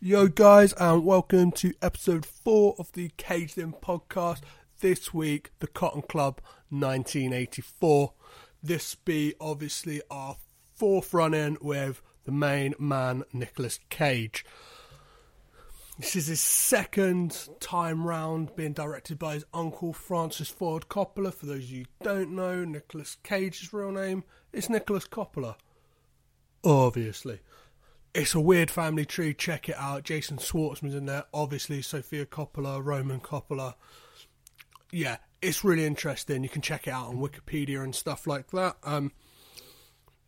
Yo, guys, and welcome to episode four of the Caged In podcast. This week, the Cotton Club 1984. This be obviously our fourth run in with the main man, Nicolas Cage. This is his second time round being directed by his uncle Francis Ford Coppola. For those of you don't know, Nicolas Cage's real name is Nicolas Coppola. Obviously. It's a weird family tree, check it out. Jason Schwartzman's in there, obviously Sofia Coppola, Roman Coppola. Yeah, it's really interesting. You can check it out on Wikipedia and stuff like that. Um,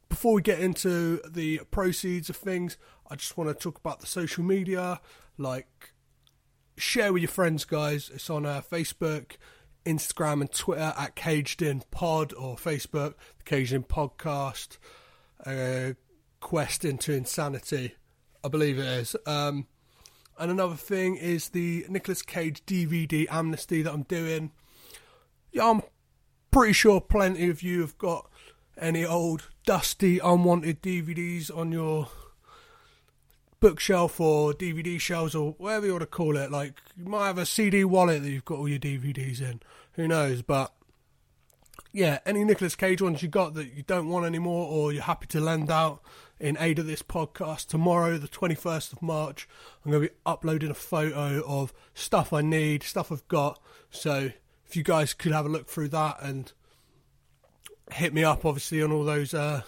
before we get into the proceeds of things, I just want to talk about the social media. Like, share with your friends, guys. It's on uh, Facebook, Instagram, and Twitter at Caged In Pod or Facebook, the Caged In Podcast, uh, Quest into Insanity, I believe it is. Um, and another thing is the Nicolas Cage DVD amnesty that I'm doing. Yeah, I'm pretty sure plenty of you have got any old dusty unwanted DVDs on your bookshelf or DVD shelves or whatever you want to call it. Like you might have a CD wallet that you've got all your DVDs in. Who knows? But yeah, any Nicolas Cage ones you got that you don't want anymore or you're happy to lend out in aid of this podcast, tomorrow, the 21st of March, I'm going to be uploading a photo of stuff I need, stuff I've got. So if you guys could have a look through that and hit me up, obviously, on all those, uh,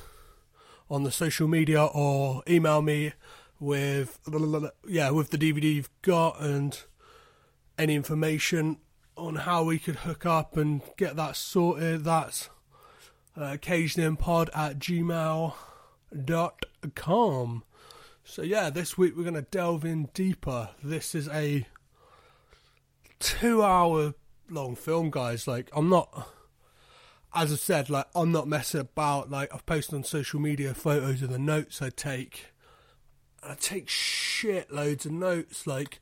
on the social media or email me with, yeah, with the DVD you've got and any information on how we could hook up and get that sorted. That's uh, pod at gmail dot com. So yeah, this week we're going to delve in deeper. This is a two-hour long film, guys. Like I'm not, as I said, like I'm not messing about. Like I've posted on social media photos of the notes I take. I take shit loads of notes. Like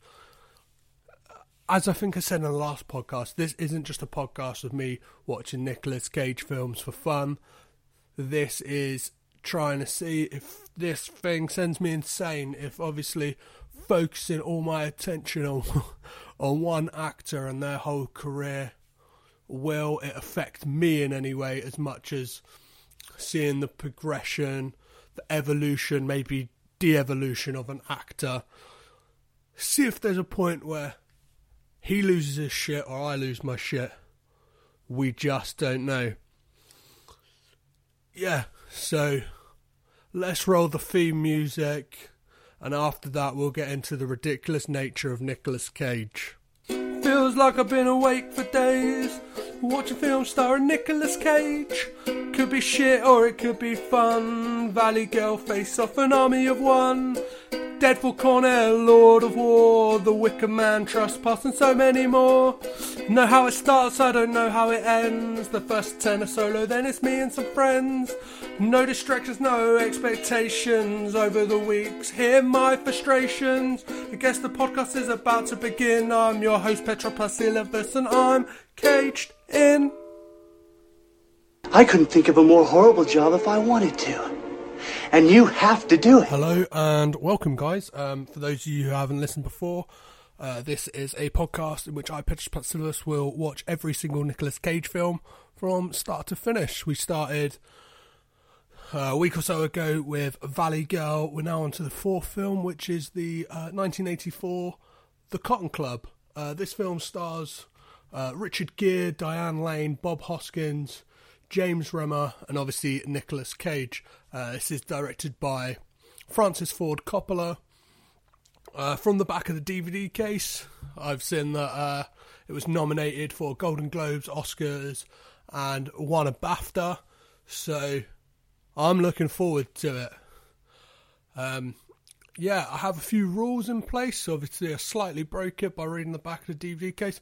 as I think I said in the last podcast, this isn't just a podcast of me watching Nicolas Cage films for fun. This is trying to see if this thing sends me insane. If obviously focusing all my attention on on one actor and their whole career, will it affect me in any way as much as seeing the progression, the evolution, maybe de-evolution of an actor? See if there's a point where he loses his shit or I lose my shit. We just don't know. Yeah, so let's roll the theme music, and after that, we'll get into the ridiculous nature of Nicolas Cage. Feels like I've been awake for days, watching film starring Nicolas Cage. Could be shit or it could be fun. Valley Girl face off an army of one. Deadfall Cornell, Lord of War, The Wicker Man, Trespass, and so many more. Know how it starts, I don't know how it ends. The first tenor solo, then it's me and some friends. No distractions, no expectations over the weeks. Hear my frustrations. I guess the podcast is about to begin. I'm your host, Petros Patsilivas, and I'm caged in. I couldn't think of a more horrible job if I wanted to and you have to do it. Hello and welcome, guys. Um, for those of you who haven't listened before, uh, this is a podcast in which I, Petros Patsilivas, will watch every single Nicolas Cage film from start to finish. We started uh, a week or so ago with Valley Girl. We're now on to the fourth film, which is the uh, 1984 The Cotton Club. Uh, this film stars uh, Richard Gere, Diane Lane, Bob Hoskins, James Remar, and obviously Nicolas Cage. Uh, this is directed by Francis Ford Coppola. Uh, from the back of the DVD case, I've seen that uh, it was nominated for Golden Globes, Oscars, and won a BAFTA. So I'm looking forward to it. Um, yeah, I have a few rules in place. Obviously, I slightly broke it by reading the back of the DVD case,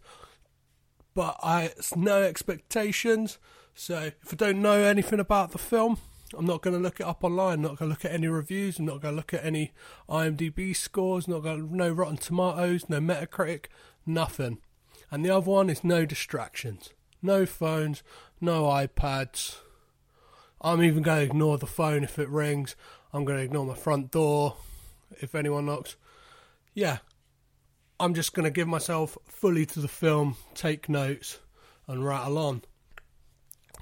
but I no expectations. So if I don't know anything about the film, I'm not going to look it up online. I'm not going to look at any reviews. I'm not going to look at any IMDb scores. Not going no Rotten Tomatoes, no Metacritic, nothing. And the other one is no distractions, no phones, no iPads. I'm even going to ignore the phone if it rings. I'm going to ignore my front door if anyone knocks. yeah, I'm just going to give myself fully to the film, take notes, and rattle on.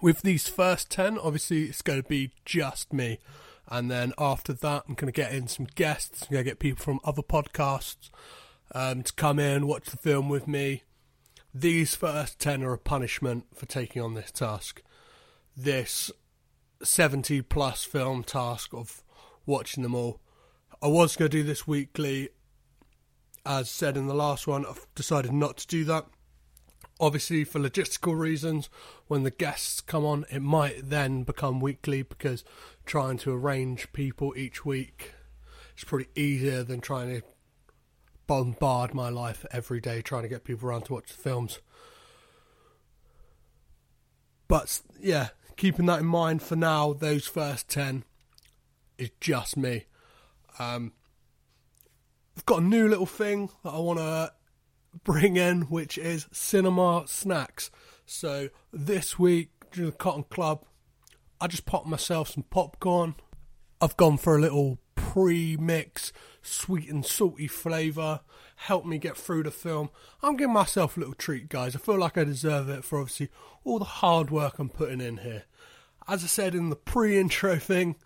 With these first 10, obviously, it's going to be just me. And then after that, I'm going to get in some guests. I'm going to get people from other podcasts um, to come in, watch the film with me. These first 10 are a punishment for taking on this task. This 70 plus film task of watching them all. I was going to do this weekly. As said in the last one, I've decided not to do that. Obviously, for logistical reasons, when the guests come on, it might then become weekly because trying to arrange people each week is pretty easier than trying to bombard my life every day trying to get people around to watch the films. But yeah, keeping that in mind for now, those first 10 is just me. Um, I've got a new little thing that I want to bring in, which is cinema snacks. So this week during the Cotton Club, I just popped myself some popcorn. I've gone for a little pre-mix sweet and salty flavour. Help me get through the film. I'm giving myself a little treat, guys. I feel like I deserve it for obviously all the hard work I'm putting in here. As I said in the pre-intro thing,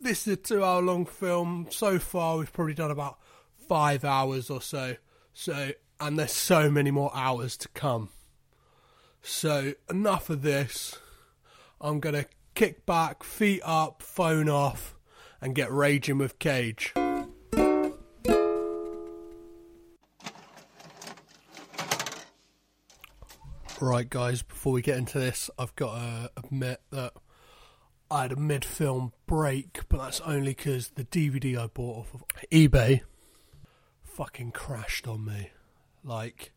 this is a two-hour long film. So far, we've probably done about five hours or so. So, and there's so many more hours to come. So, enough of this. I'm going to kick back, feet up, phone off, and get raging with Cage. Right, guys, before we get into this, I've got to admit that I had a mid film break, but that's only because the DVD I bought off of eBay fucking crashed on me. Like,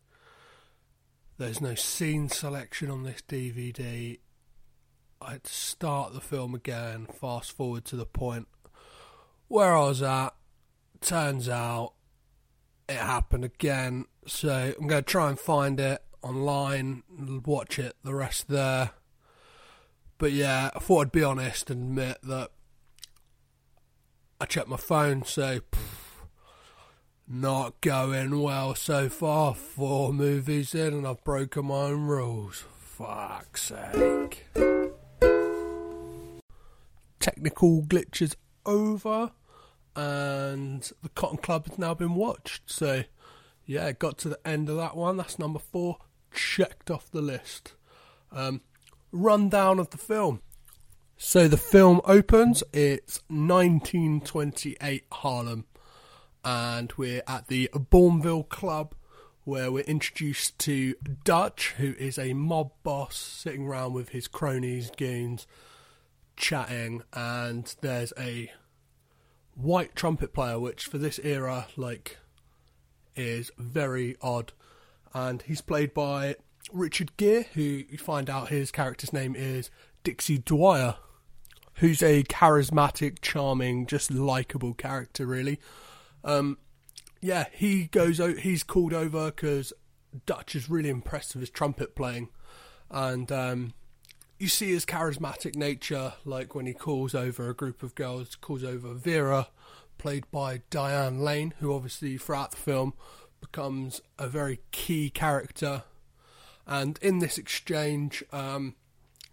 there's no scene selection on this DVD. I had to start the film again, fast forward to the point where I was at. Turns out it happened again. So I'm going to try and find it online, watch it the rest there. But yeah, I thought I'd be honest and admit that I checked my phone, so not going well so far. Four movies in, and I've broken my own rules. Fuck's sake. Technical glitches over, and the Cotton Club has now been watched. So, yeah, got to the end of that one. That's number four, checked off the list. Um, rundown of the film. So the film opens, it's 1928 Harlem, and we're at the Bamville Club where we're introduced to Dutch, who is a mob boss sitting around with his cronies, goons, chatting, and there's a white trumpet player, which for this era, like, is very odd. And he's played by Richard Gere, who you find out his character's name is Dixie Dwyer, who's a charismatic, charming, just likable character, really. Um, yeah, he goes. He's called over because Dutch is really impressed with his trumpet playing, and um, you see his charismatic nature, like when he calls over a group of girls, calls over Vera, played by Diane Lane, who obviously throughout the film becomes a very key character and in this exchange, um,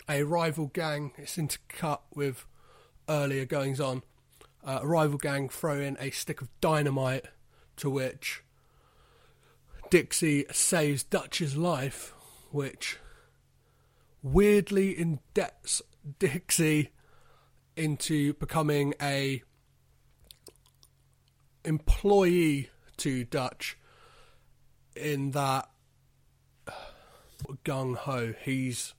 a rival gang is intercut with earlier goings on. Uh, a rival gang throw in a stick of dynamite, to which Dixie saves Dutch's life, which weirdly indebts Dixie into becoming a employee to Dutch in that gung ho. He's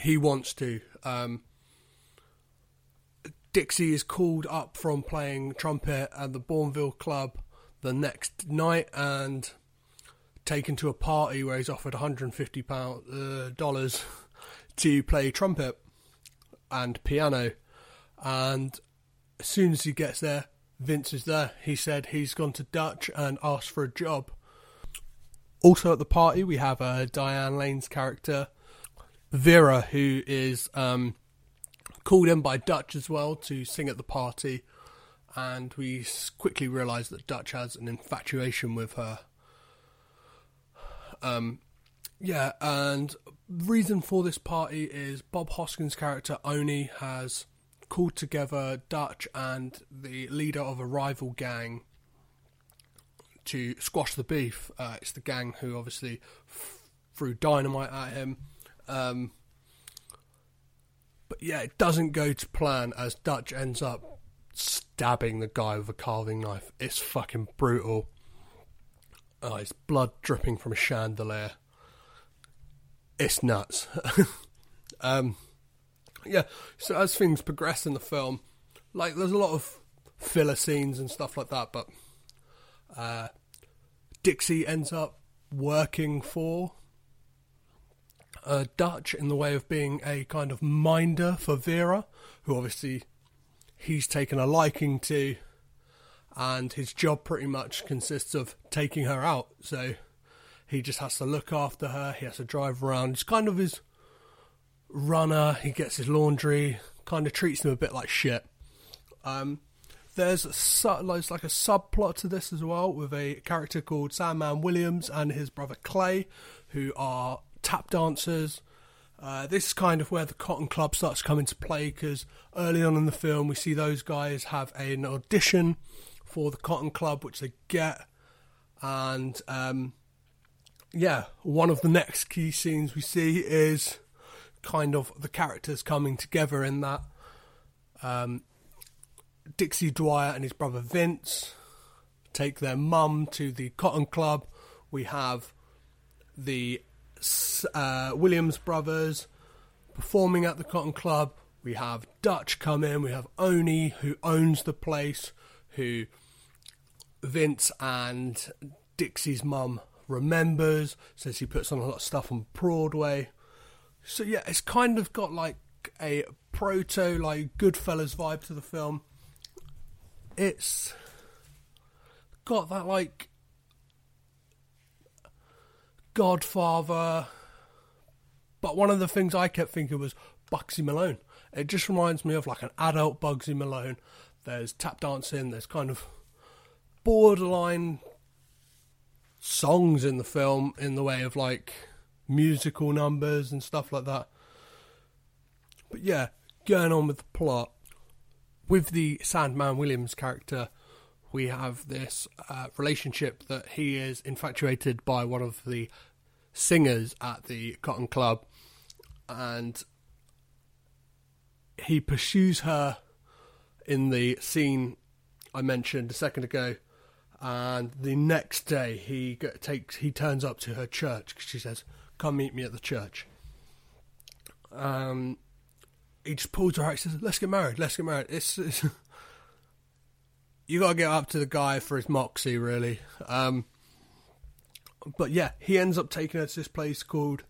he wants to. Um, Dixie is called up from playing trumpet at the Bamville Club the next night and taken to a party where he's offered 150 pound uh, dollars to play trumpet and piano. And as soon as he gets there, Vince is there. He said he's gone to Dutch and asked for a job. Also at the party, we have uh, Diane Lane's character, Vera, who is um, called in by Dutch as well to sing at the party. and we quickly realise that Dutch has an infatuation with her. Um, yeah, and reason for this party is Bob Hoskins' character Owney has called together Dutch and the leader of a rival gang to squash the beef. Uh, it's the gang who obviously f- threw dynamite at him. Um, but yeah, it doesn't go to plan as Dutch ends up stabbing the guy with a carving knife. It's fucking brutal. Oh, it's blood dripping from a chandelier. It's nuts. um, yeah, so as things progress in the film, like there's a lot of filler scenes and stuff like that, but uh, Dixie ends up working for uh, Dutch in the way of being a kind of minder for Vera, who obviously he's taken a liking to, and his job pretty much consists of taking her out. So he just has to look after her. He has to drive around. It's kind of his runner. He gets his laundry. Kind of treats him a bit like shit. Um, there's su- there's like a subplot to this as well with a character called Sandman Williams and his brother Clay, who are tap dancers. Uh, this is kind of where the Cotton Club starts coming to come into play because early on in the film we see those guys have an audition for the Cotton Club, which they get, and um, yeah, one of the next key scenes we see is kind of the characters coming together in that. Um, Dixie Dwyer and his brother Vince take their mum to the Cotton Club. We have the uh, Williams brothers performing at the Cotton Club. We have Dutch come in. We have Owney, who owns the place, who Vince and Dixie's mum remembers, says he puts on a lot of stuff on Broadway. So yeah, it's kind of got like a proto like Goodfellas vibe to the film. It's got that like Godfather, but one of the things I kept thinking was Bugsy Malone. It just reminds me of like an adult Bugsy Malone. There's tap dancing. There's kind of borderline songs in the film in the way of like musical numbers and stuff like that. But yeah, going on with the plot, with the Sandman Williams character, we have this uh, relationship that he is infatuated by one of the singers at the Cotton Club, and he pursues her in the scene I mentioned a second ago. And the next day, he takes he turns up to her church she says, "Come meet me at the church." Um, he just pulls her out. He says, "Let's get married. Let's get married." It's, it's you got to get up to the guy for his moxie, really. Um, but yeah, he ends up taking her to this place called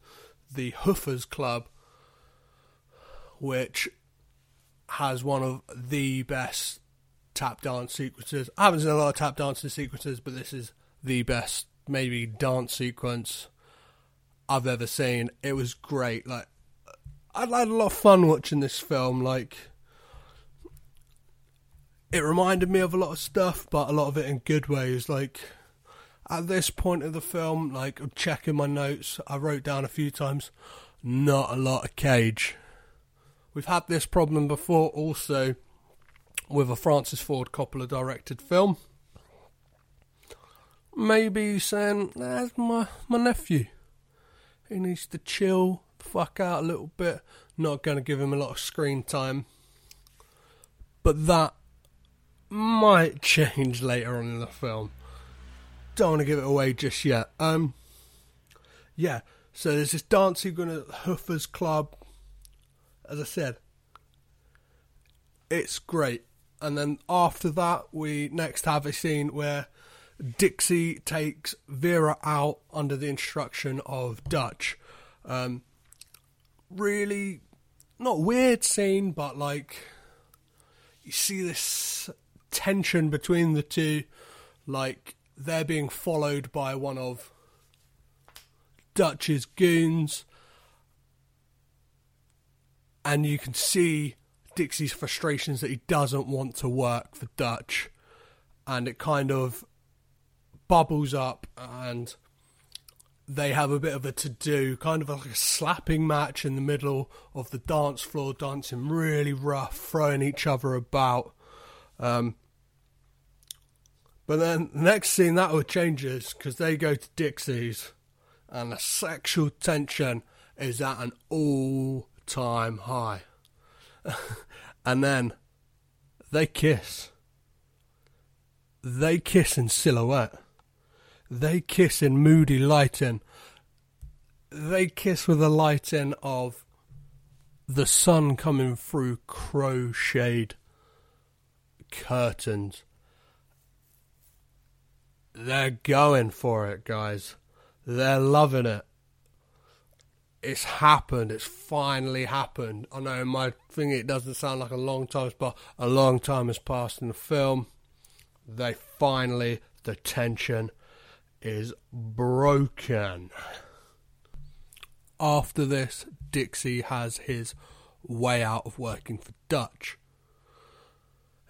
the Hoofers Club, which has one of the best tap dance sequences. I haven't seen a lot of tap dancing sequences, but this is the best, maybe dance sequence I've ever seen. It was great. Like, I had a lot of fun watching this film. Like, it reminded me of a lot of stuff, but a lot of it in good ways. Like, at this point of the film, like, I'm checking my notes, I wrote down a few times, not a lot of Cage. We've had this problem before also with a Francis Ford Coppola directed film. Maybe saying, that's my, my nephew. He needs to chill the fuck out a little bit. Not going to give him a lot of screen time. But that might change later on in the film. Don't want to give it away just yet. Um, yeah, so there's this dance going at Hoofer's Club. As I said, it's great. And then after that, we next have a scene where Dixie takes Vera out under the instruction of Dutch. Um, really, not weird scene, but like you see this tension between the two, like they're being followed by one of Dutch's goons, and you can see Dixie's frustrations that he doesn't want to work for Dutch, and it kind of bubbles up, and they have a bit of a to do, kind of like a slapping match in the middle of the dance floor, dancing really rough, throwing each other about. Um, but then the next scene that all changes because they go to Dixie's, and the sexual tension is at an all-time high. and then they kiss. They kiss in silhouette. They kiss in moody lighting. They kiss with the lighting of the sun coming through crow shade curtains. They're going for it, guys. They're loving it. It's happened. It's finally happened. I know my thing it doesn't sound like a long time, but a long time has passed in the film. They finally, the tension is broken. After this, Dixie has his way out of working for Dutch.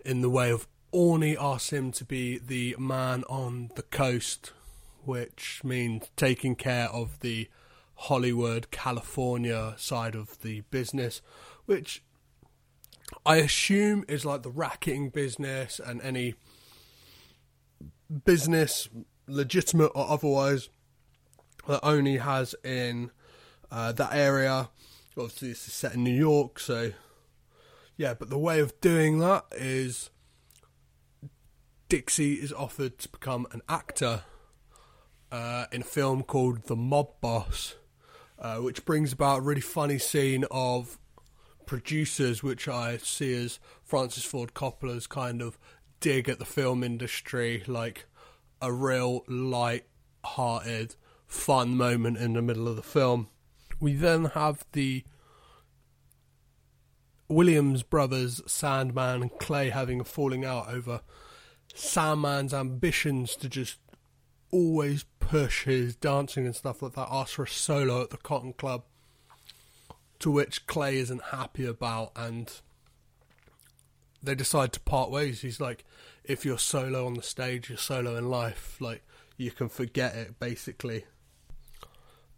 In the way of Owney asks him to be the man on the coast, which means taking care of the Hollywood, California side of the business, which I assume is like the racketing business and any business, legitimate or otherwise, that only has in uh, that area. Obviously, this is set in New York, so yeah. But the way of doing that is Dixie is offered to become an actor uh, in a film called The Mob Boss, uh, which brings about a really funny scene of producers, which I see as Francis Ford Coppola's kind of dig at the film industry, like a real light-hearted, fun moment in the middle of the film. We then have the Williams brothers, Sandman and Clay, having a falling out over Sandman's ambitions to just always push his dancing and stuff like that, ask for a solo at the Cotton Club, to which Clay isn't happy about, and they decide to part ways. He's like, if you're solo on the stage, you're solo in life. Like, you can forget it, basically.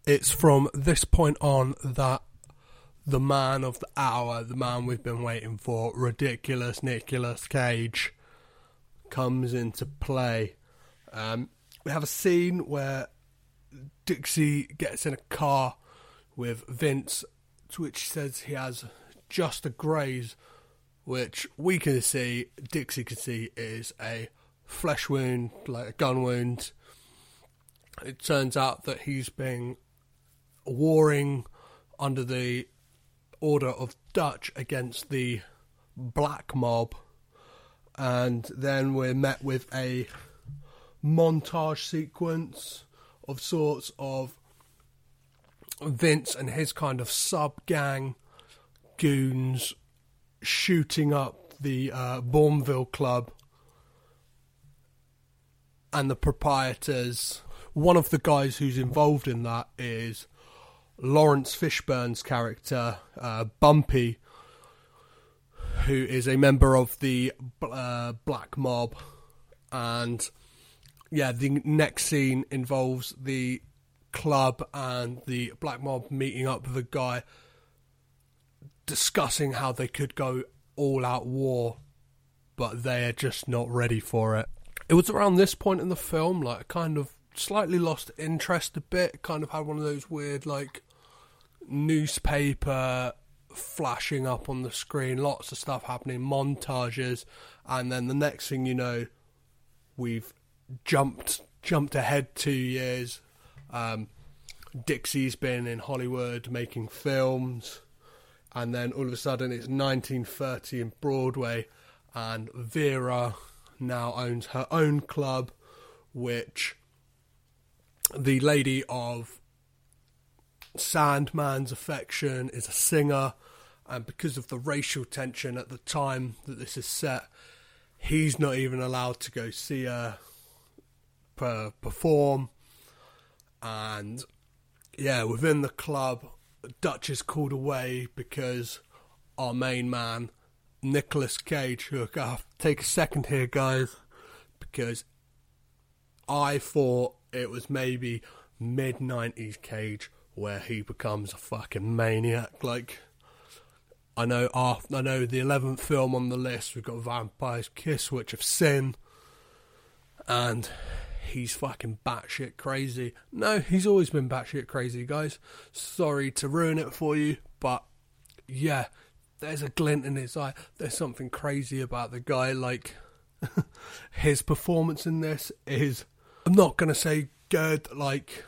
It's from this point on that the man of the hour, the man we've been waiting for, ridiculous Nicolas Cage, comes into play. Um, we have a scene where Dixie gets in a car with Vince, to which says he has just a graze, which we can see, Dixie can see, is a flesh wound, like a gun wound. It turns out that he's been warring under the order of Dutch against the black mob, and then we're met with a montage sequence of sorts of Vince and his kind of sub gang goons shooting up the uh, Bamville Club and the proprietors. One of the guys who's involved in that is Laurence Fishburne's character, uh, Bumpy, who is a member of the uh, Black Mob. And yeah, the next scene involves the club and the Black Mob meeting up with a guy discussing how they could go all out war, but they're just not ready for it. It was around this point in the film, like, I kind of slightly lost interest a bit, kind of had one of those weird, like, newspaper flashing up on the screen, lots of stuff happening, montages, and then the next thing you know, we've jumped jumped ahead two years. Um, Dixie's been in Hollywood making films, and then all of a sudden it's 1930 in Broadway, and Vera now owns her own club, which the lady of Sandman's affection is a singer, and because of the racial tension at the time that this is set, he's not even allowed to go see her per- perform. And yeah, within the club, Dutch is called away because our main man Nicolas Cage. Look, I'll uh, take a second here, guys, because I thought it was maybe mid 90s Cage where he becomes a fucking maniac. Like, I know I know the 11th film on the list, we've got Vampire's Kiss, Switch of Sin, and he's fucking batshit crazy. No, he's always been batshit crazy, guys. Sorry to ruin it for you, but yeah, there's a glint in his eye. There's something crazy about the guy. Like, his performance in this is, I'm not to say good, like,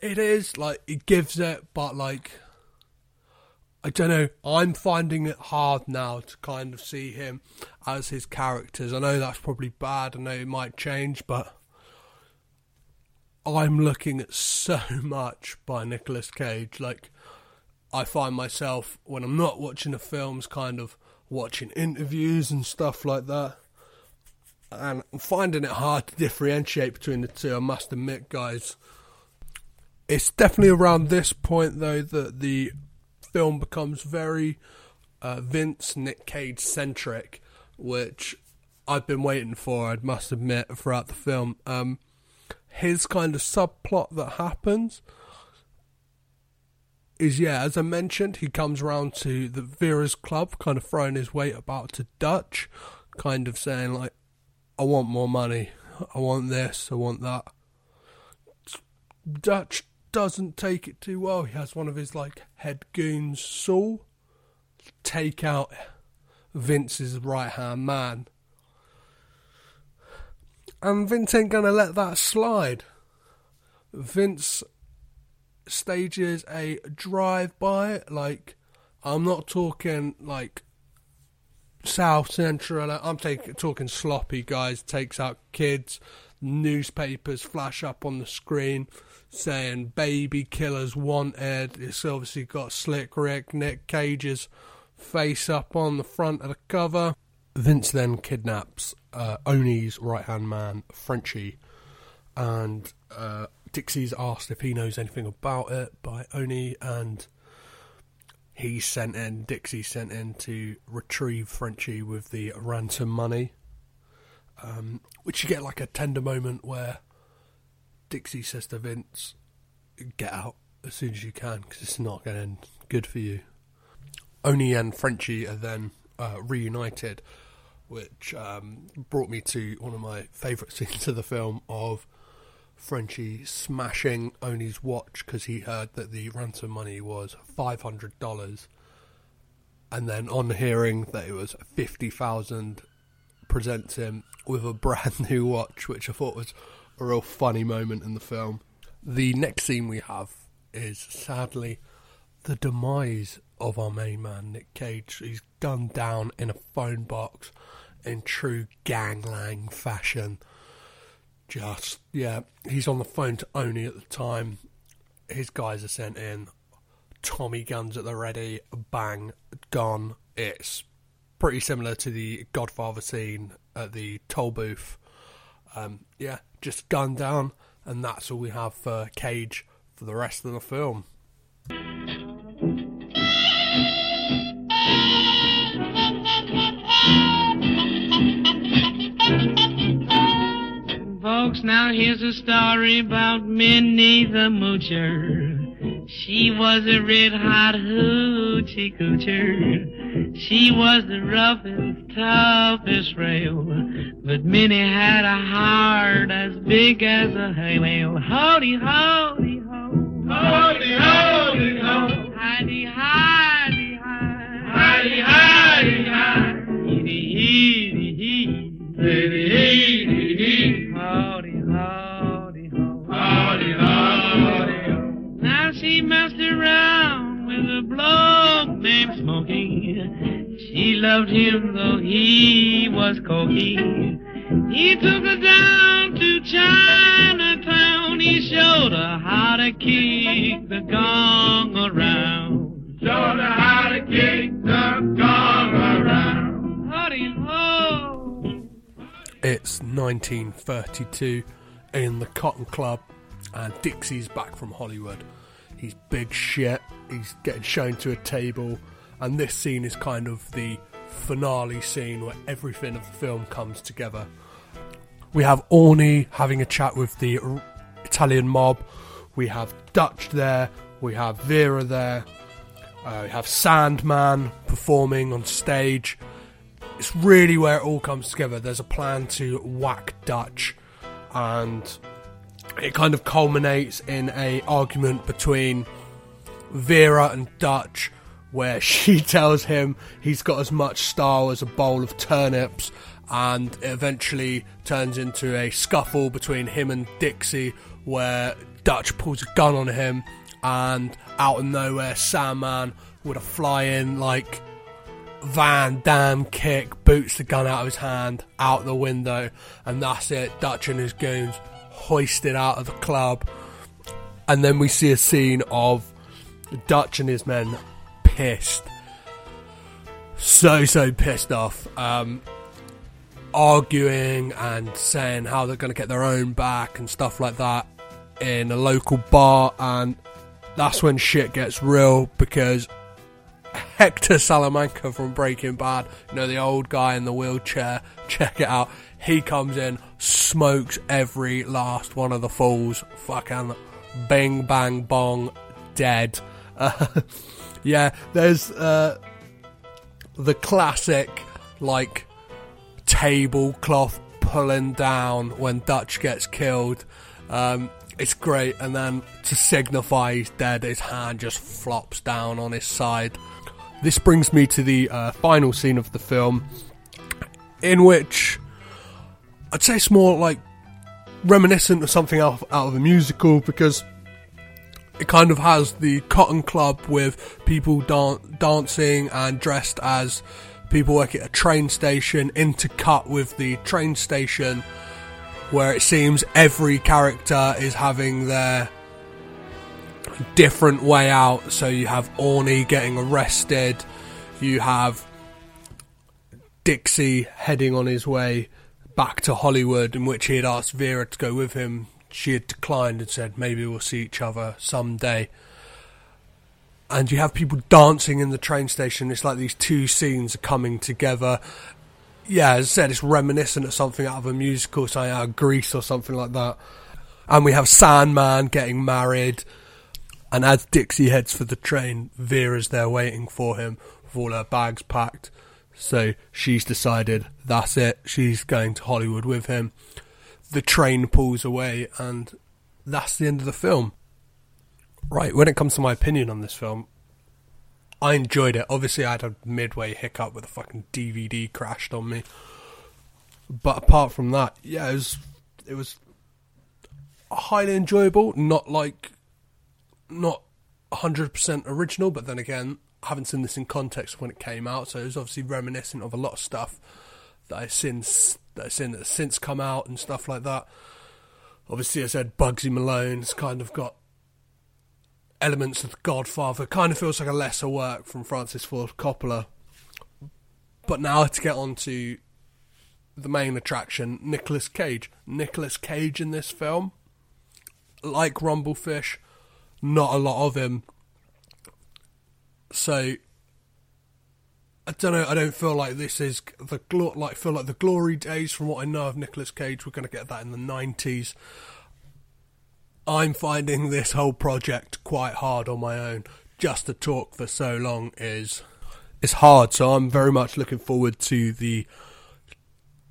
it is, like, he gives it, but like, I don't know. I'm finding it hard now to kind of see him as his characters. I know that's probably bad. I know it might change, but I'm looking at so much by Nicolas Cage. Like, I find myself when I'm not watching the films, kind of watching interviews and stuff like that. And I'm finding it hard to differentiate between the two, I must admit, guys. It's definitely around this point, though, that the film becomes very uh, Vince Nick Cage centric, which I've been waiting for. I must admit throughout the film. Um, his kind of subplot that happens is yeah, as I mentioned, he comes around to the Vera's club, kind of throwing his weight about to Dutch, kind of saying like, "I want more money, I want this, I want that." Dutch doesn't take it too well. He has one of his like head goons, Saul, take out Vince's right hand man. And Vince ain't gonna let that slide. Vince stages a drive by, like I'm not talking like South Central. I'm take, talking sloppy guys. Takes out kids. Newspapers flash up on the screen saying baby killers wanted. It's obviously got Slick Rick, Nick Cage's face up on the front of the cover. Vince then kidnaps uh, Owney's right hand man, Frenchie, and uh, Dixie's asked if he knows anything about it by Oni, and he's sent in, Dixie sent in to retrieve Frenchie with the ransom money. Um, which you get like a tender moment where Dixie says to Vince, "Get out as soon as you can, because it's not going to end good for you." Owney and Frenchie are then uh, reunited, which um, brought me to one of my favourite scenes of the film of Frenchie smashing Owney's watch because he heard that the ransom money was five hundred dollars, and then on hearing that it was fifty thousand, presents him with a brand new watch, which I thought was a real funny moment in the film. The next scene we have is sadly the demise of our main man, Nick Cage. He's gunned down in a phone box in true ganglang fashion. Just, yeah, he's on the phone to Owney at the time. His guys are sent in. Tommy guns at the ready. Bang, gone. It's pretty similar to the Godfather scene at the toll booth. Um, yeah, just gunned down, and that's all we have for Cage for the rest of the film. Folks, now here's a story about Minnie the Moocher. She was a red hot hoochie coocher. She was the roughest, toughest rail. But Minnie had a heart as big as a hay whale. Howdy, howdy, ho. Howdy, howdy, ho. Loved him though he was cocky. He took her down to Chinatown. He showed her how to kick the gong around. Showed her how to kick the gong around. Howdy ho! It's 1932 in the Cotton Club, and Dixie's back from Hollywood. He's big shit, he's getting shown to a table, and this scene is kind of the finale scene where everything of the film comes together. We have Owney having a chat with the Italian mob. We have Dutch there. We have Vera there. Uh, we have Sandman performing on stage. It's really where it all comes together. There's a plan to whack Dutch, and it kind of culminates in a argument between Vera and Dutch, where she tells him he's got as much style as a bowl of turnips, and it eventually turns into a scuffle between him and Dixie, where Dutch pulls a gun on him, and out of nowhere, Sandman with a fly in like Van Damme kick, boots the gun out of his hand, out the window, and that's it. Dutch and his goons hoisted out of the club. And then we see a scene of Dutch and his men pissed. So, so pissed off. Um, arguing and saying how they're going to get their own back and stuff like that in a local bar. And that's when shit gets real because Hector Salamanca from Breaking Bad, you know, the old guy in the wheelchair, check it out. He comes in, smokes every last one of the fools, fucking bing bang bong, dead. Uh, yeah, there's uh, the classic, like, tablecloth pulling down when Dutch gets killed. Um, it's great, and then to signify he's dead, his hand just flops down on his side. This brings me to the uh, final scene of the film, in which I'd say it's more like reminiscent of something out, out of a musical because it kind of has the Cotton Club with people dan- dancing and dressed as people work at a train station, intercut with the train station where it seems every character is having their different way out. So you have Owney getting arrested, you have Dixie heading on his way back to Hollywood, in which he had asked Vera to go with him. She had declined and said, maybe we'll see each other someday. And you have people dancing in the train station. It's like these two scenes are coming together. Yeah, as I said, it's reminiscent of something out of a musical, say uh, out of Grease or something like that. And we have Sandman getting married. And as Dixie heads for the train, Vera's there waiting for him with all her bags packed. So she's decided that's it. She's going to Hollywood with him. The train pulls away, and that's the end of the film. Right, when it comes to my opinion on this film, I enjoyed it. Obviously, I had a midway hiccup with a fucking DVD crashed on me. But apart from that, yeah, it was it was highly enjoyable. Not like not hundred percent original, but then again, I haven't seen this in context when it came out, so it was obviously reminiscent of a lot of stuff that I've since that I've seen that's since come out and stuff like that. Obviously, I said Bugsy Malone's kind of got elements of The Godfather. Kind of feels like a lesser work from Francis Ford Coppola. But now to get on to the main attraction, Nicolas Cage. Nicolas Cage in this film, like Rumblefish, not a lot of him. So I don't know. I don't feel like this is the glo- like feel like the glory days from what I know of Nicolas Cage. We're going to get that in the nineties. I'm finding this whole project quite hard on my own. Just to talk for so long is is hard. So I'm very much looking forward to the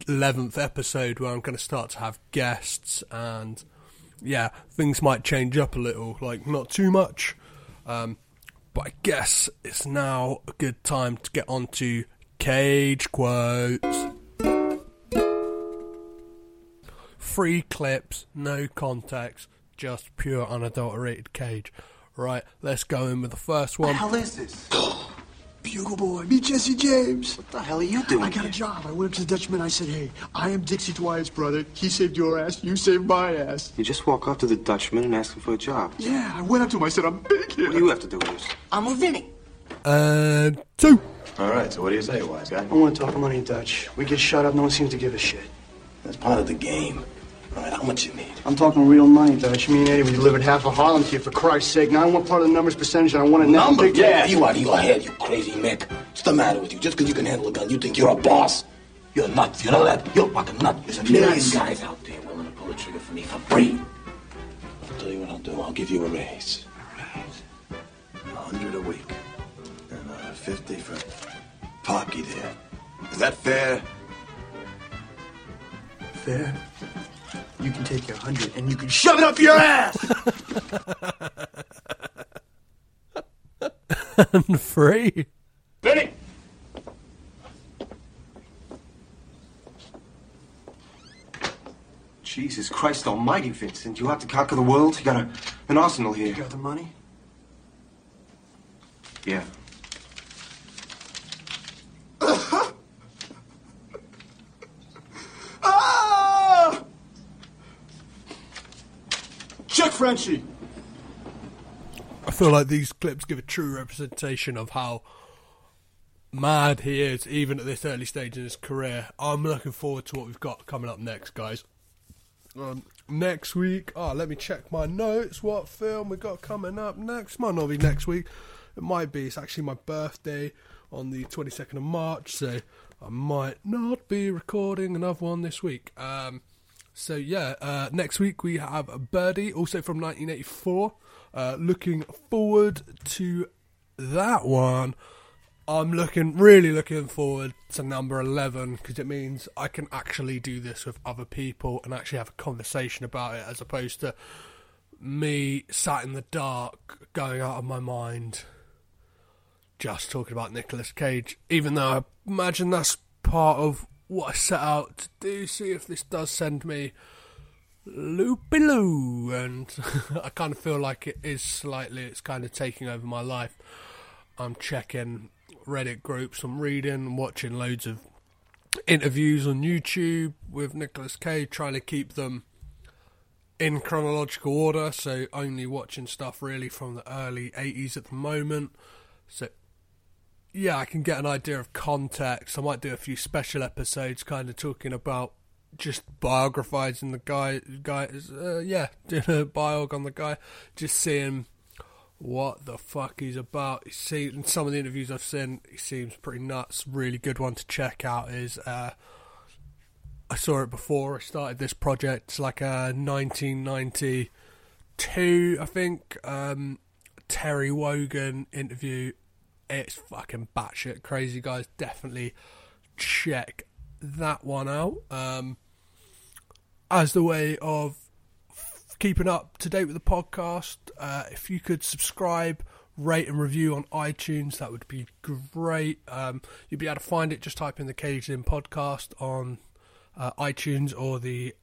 eleventh episode where I'm going to start to have guests and yeah, things might change up a little. Like not too much. Um, but I guess it's now a good time to get on to Cage quotes. Free clips, no context, just pure unadulterated Cage. Right, let's go in with the first What one. the hell is this? Bugle boy, meet Jesse James. What the hell are you doing? I got a job. I went up to the Dutchman. I said, hey, I am Dixie Dwyer's brother. He saved your ass. You saved my ass. You just walk up to the Dutchman and ask him for a job. Yeah, I went up to him. I said, I'm big here. What do you have to do with this? I'm with Vinny. And two. All right, so what do you say, wise guy? I want to talk money in Dutch. We get shot up. No one seems to give a shit. That's part of the game. All right, how much you need? I'm talking real money, Dutch. Me and Eddie, we delivered half of Harlem to you, for Christ's sake. Now I want part of the numbers percentage, and I want it now. Number? Yeah, you out of your head, you crazy Mick. What's the matter with you? Just because you can handle a gun, you think you're a boss? You're nuts, you know that? You're fucking nuts. There's a million Yes. guys out there willing to pull the trigger for me for free. I'll tell you what I'll do. I'll give you a raise. A hundred a week. And uh, fifty for Pocky there. Is that fair? Fair. You can take your hundred, and you can shove it up your ass! and free. Benny! Jesus Christ almighty, Vincent. You have to conquer the world? You got a, an arsenal here. You got the money? Yeah. Ah! Check Frenchy! I feel like these clips give a true representation of how mad he is, even at this early stage in his career. I'm looking forward to what we've got coming up next, guys. Um, next week, oh, let me check my notes. What film we got coming up next? Might not be next week. It might be. It's actually my birthday on the 22nd of March, so I might not be recording another one this week. Um, so yeah, uh, next week we have a Birdy, also from 1984. Uh, looking forward to that one. I'm looking, really looking forward to number 11 because it means I can actually do this with other people and actually have a conversation about it as opposed to me sat in the dark, going out of my mind, just talking about Nicolas Cage. Even though I imagine that's part of what I set out to do, see if this does send me loopy loo. And I kind of feel like it is slightly, it's kind of taking over my life. I'm checking Reddit groups, I'm reading, watching loads of interviews on YouTube with Nicolas Cage, trying to keep them in chronological order, so only watching stuff really from the early 80s at the moment. So, yeah, I can get an idea of context. I might do a few special episodes kind of talking about just biographizing the guy, guy uh, yeah, doing a biog on the guy, just seeing what the fuck he's about. You see, in some of the interviews I've seen, he seems pretty nuts. Really good one to check out is uh, I saw it before I started this project. Like a 1992, I think. Um, Terry Wogan interview. It's fucking batshit crazy, guys. Definitely check that one out. Um, as the way of keeping up to date with the podcast, uh, if you could subscribe, rate, and review on iTunes, that would be great. Um, you'll be able to find it. Just type in the Caged In podcast on uh, iTunes or the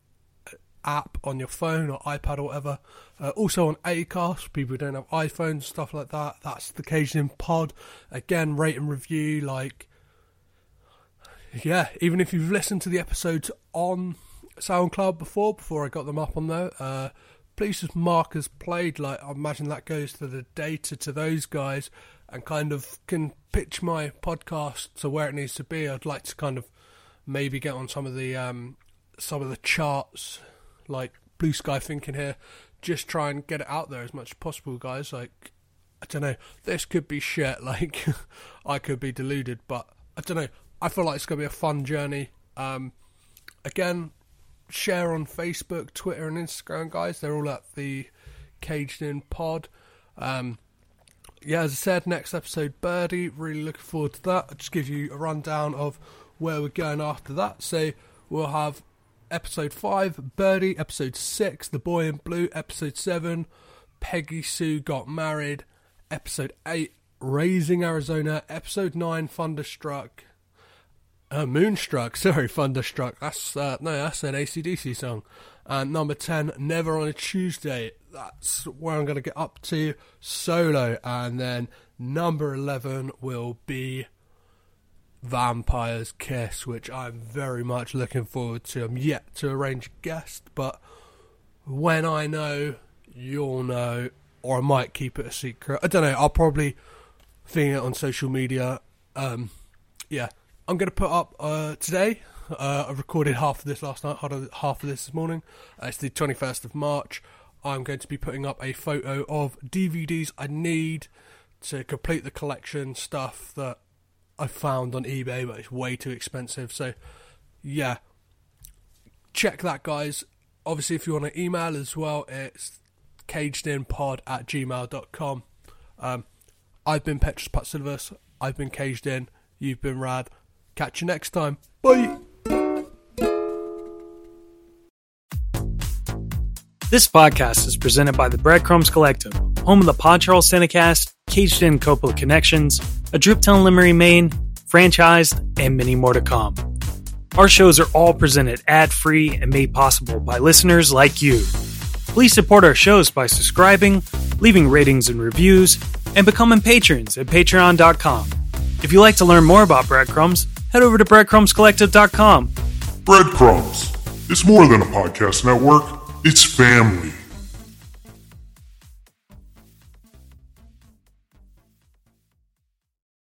app on your phone or iPad or whatever. Uh, also on Acast, people who don't have iPhones, stuff like that. That's the Caged In pod. Again, rate and review. Like, yeah, even if you've listened to the episodes on SoundCloud before, before I got them up on there, uh, please just mark as played. Like, I imagine that goes to the data to those guys and kind of can pitch my podcast to where it needs to be. I'd like to kind of maybe get on some of the um, some of the charts, like Blue Sky Thinking here. Just try and get it out there as much as possible, guys. Like, I don't know, this could be shit. Like, I could be deluded, but I don't know. I feel like it's going to be a fun journey. Um, again, share on Facebook, Twitter, and Instagram, guys. They're all at the Caged In Pod. Um, yeah, as I said, next episode, Birdy. Really looking forward to that. I'll just give you a rundown of where we're going after that. So we'll have episode 5, Birdy. Episode 6, The Boy in Blue. Episode 7, Peggy Sue Got Married. Episode 8, Raising Arizona. Episode 9, Thunderstruck. Uh, Moonstruck, sorry, Thunderstruck. That's uh, no, that's an ACDC song. And number ten, Never on a Tuesday. That's where I'm going to get up to solo. And then number eleven will be Vampire's Kiss, which I'm very much looking forward to. I'm yet to arrange a guest, but when I know, you'll know, or I might keep it a secret. I don't know. I'll probably thing it on social media. Um, yeah. I'm going to put up uh, today. Uh, I recorded half of this last night, half of this this morning. Uh, it's the 21st of March. I'm going to be putting up a photo of DVDs I need to complete the collection stuff that I found on eBay, but it's way too expensive. So, yeah, check that, guys. Obviously, if you want to email as well, it's cagedinpod at gmail.com. Um, I've been Petros Patsilivas. I've been Caged In. You've been Rad. Catch you next time. Bye. This podcast is presented by the Breadcrumbs Collective, home of the Pod Charles Cinecast, Caged In Coppola Connections, A Driptown Limerick, Maine, franchised, and many more to come. Our shows are all presented ad free and made possible by listeners like you. Please support our shows by subscribing, leaving ratings and reviews, and becoming patrons at patreon.com. If you'd like to learn more about Breadcrumbs, head over to breadcrumbscollective.com. Breadcrumbs. It's more than a podcast network, it's family.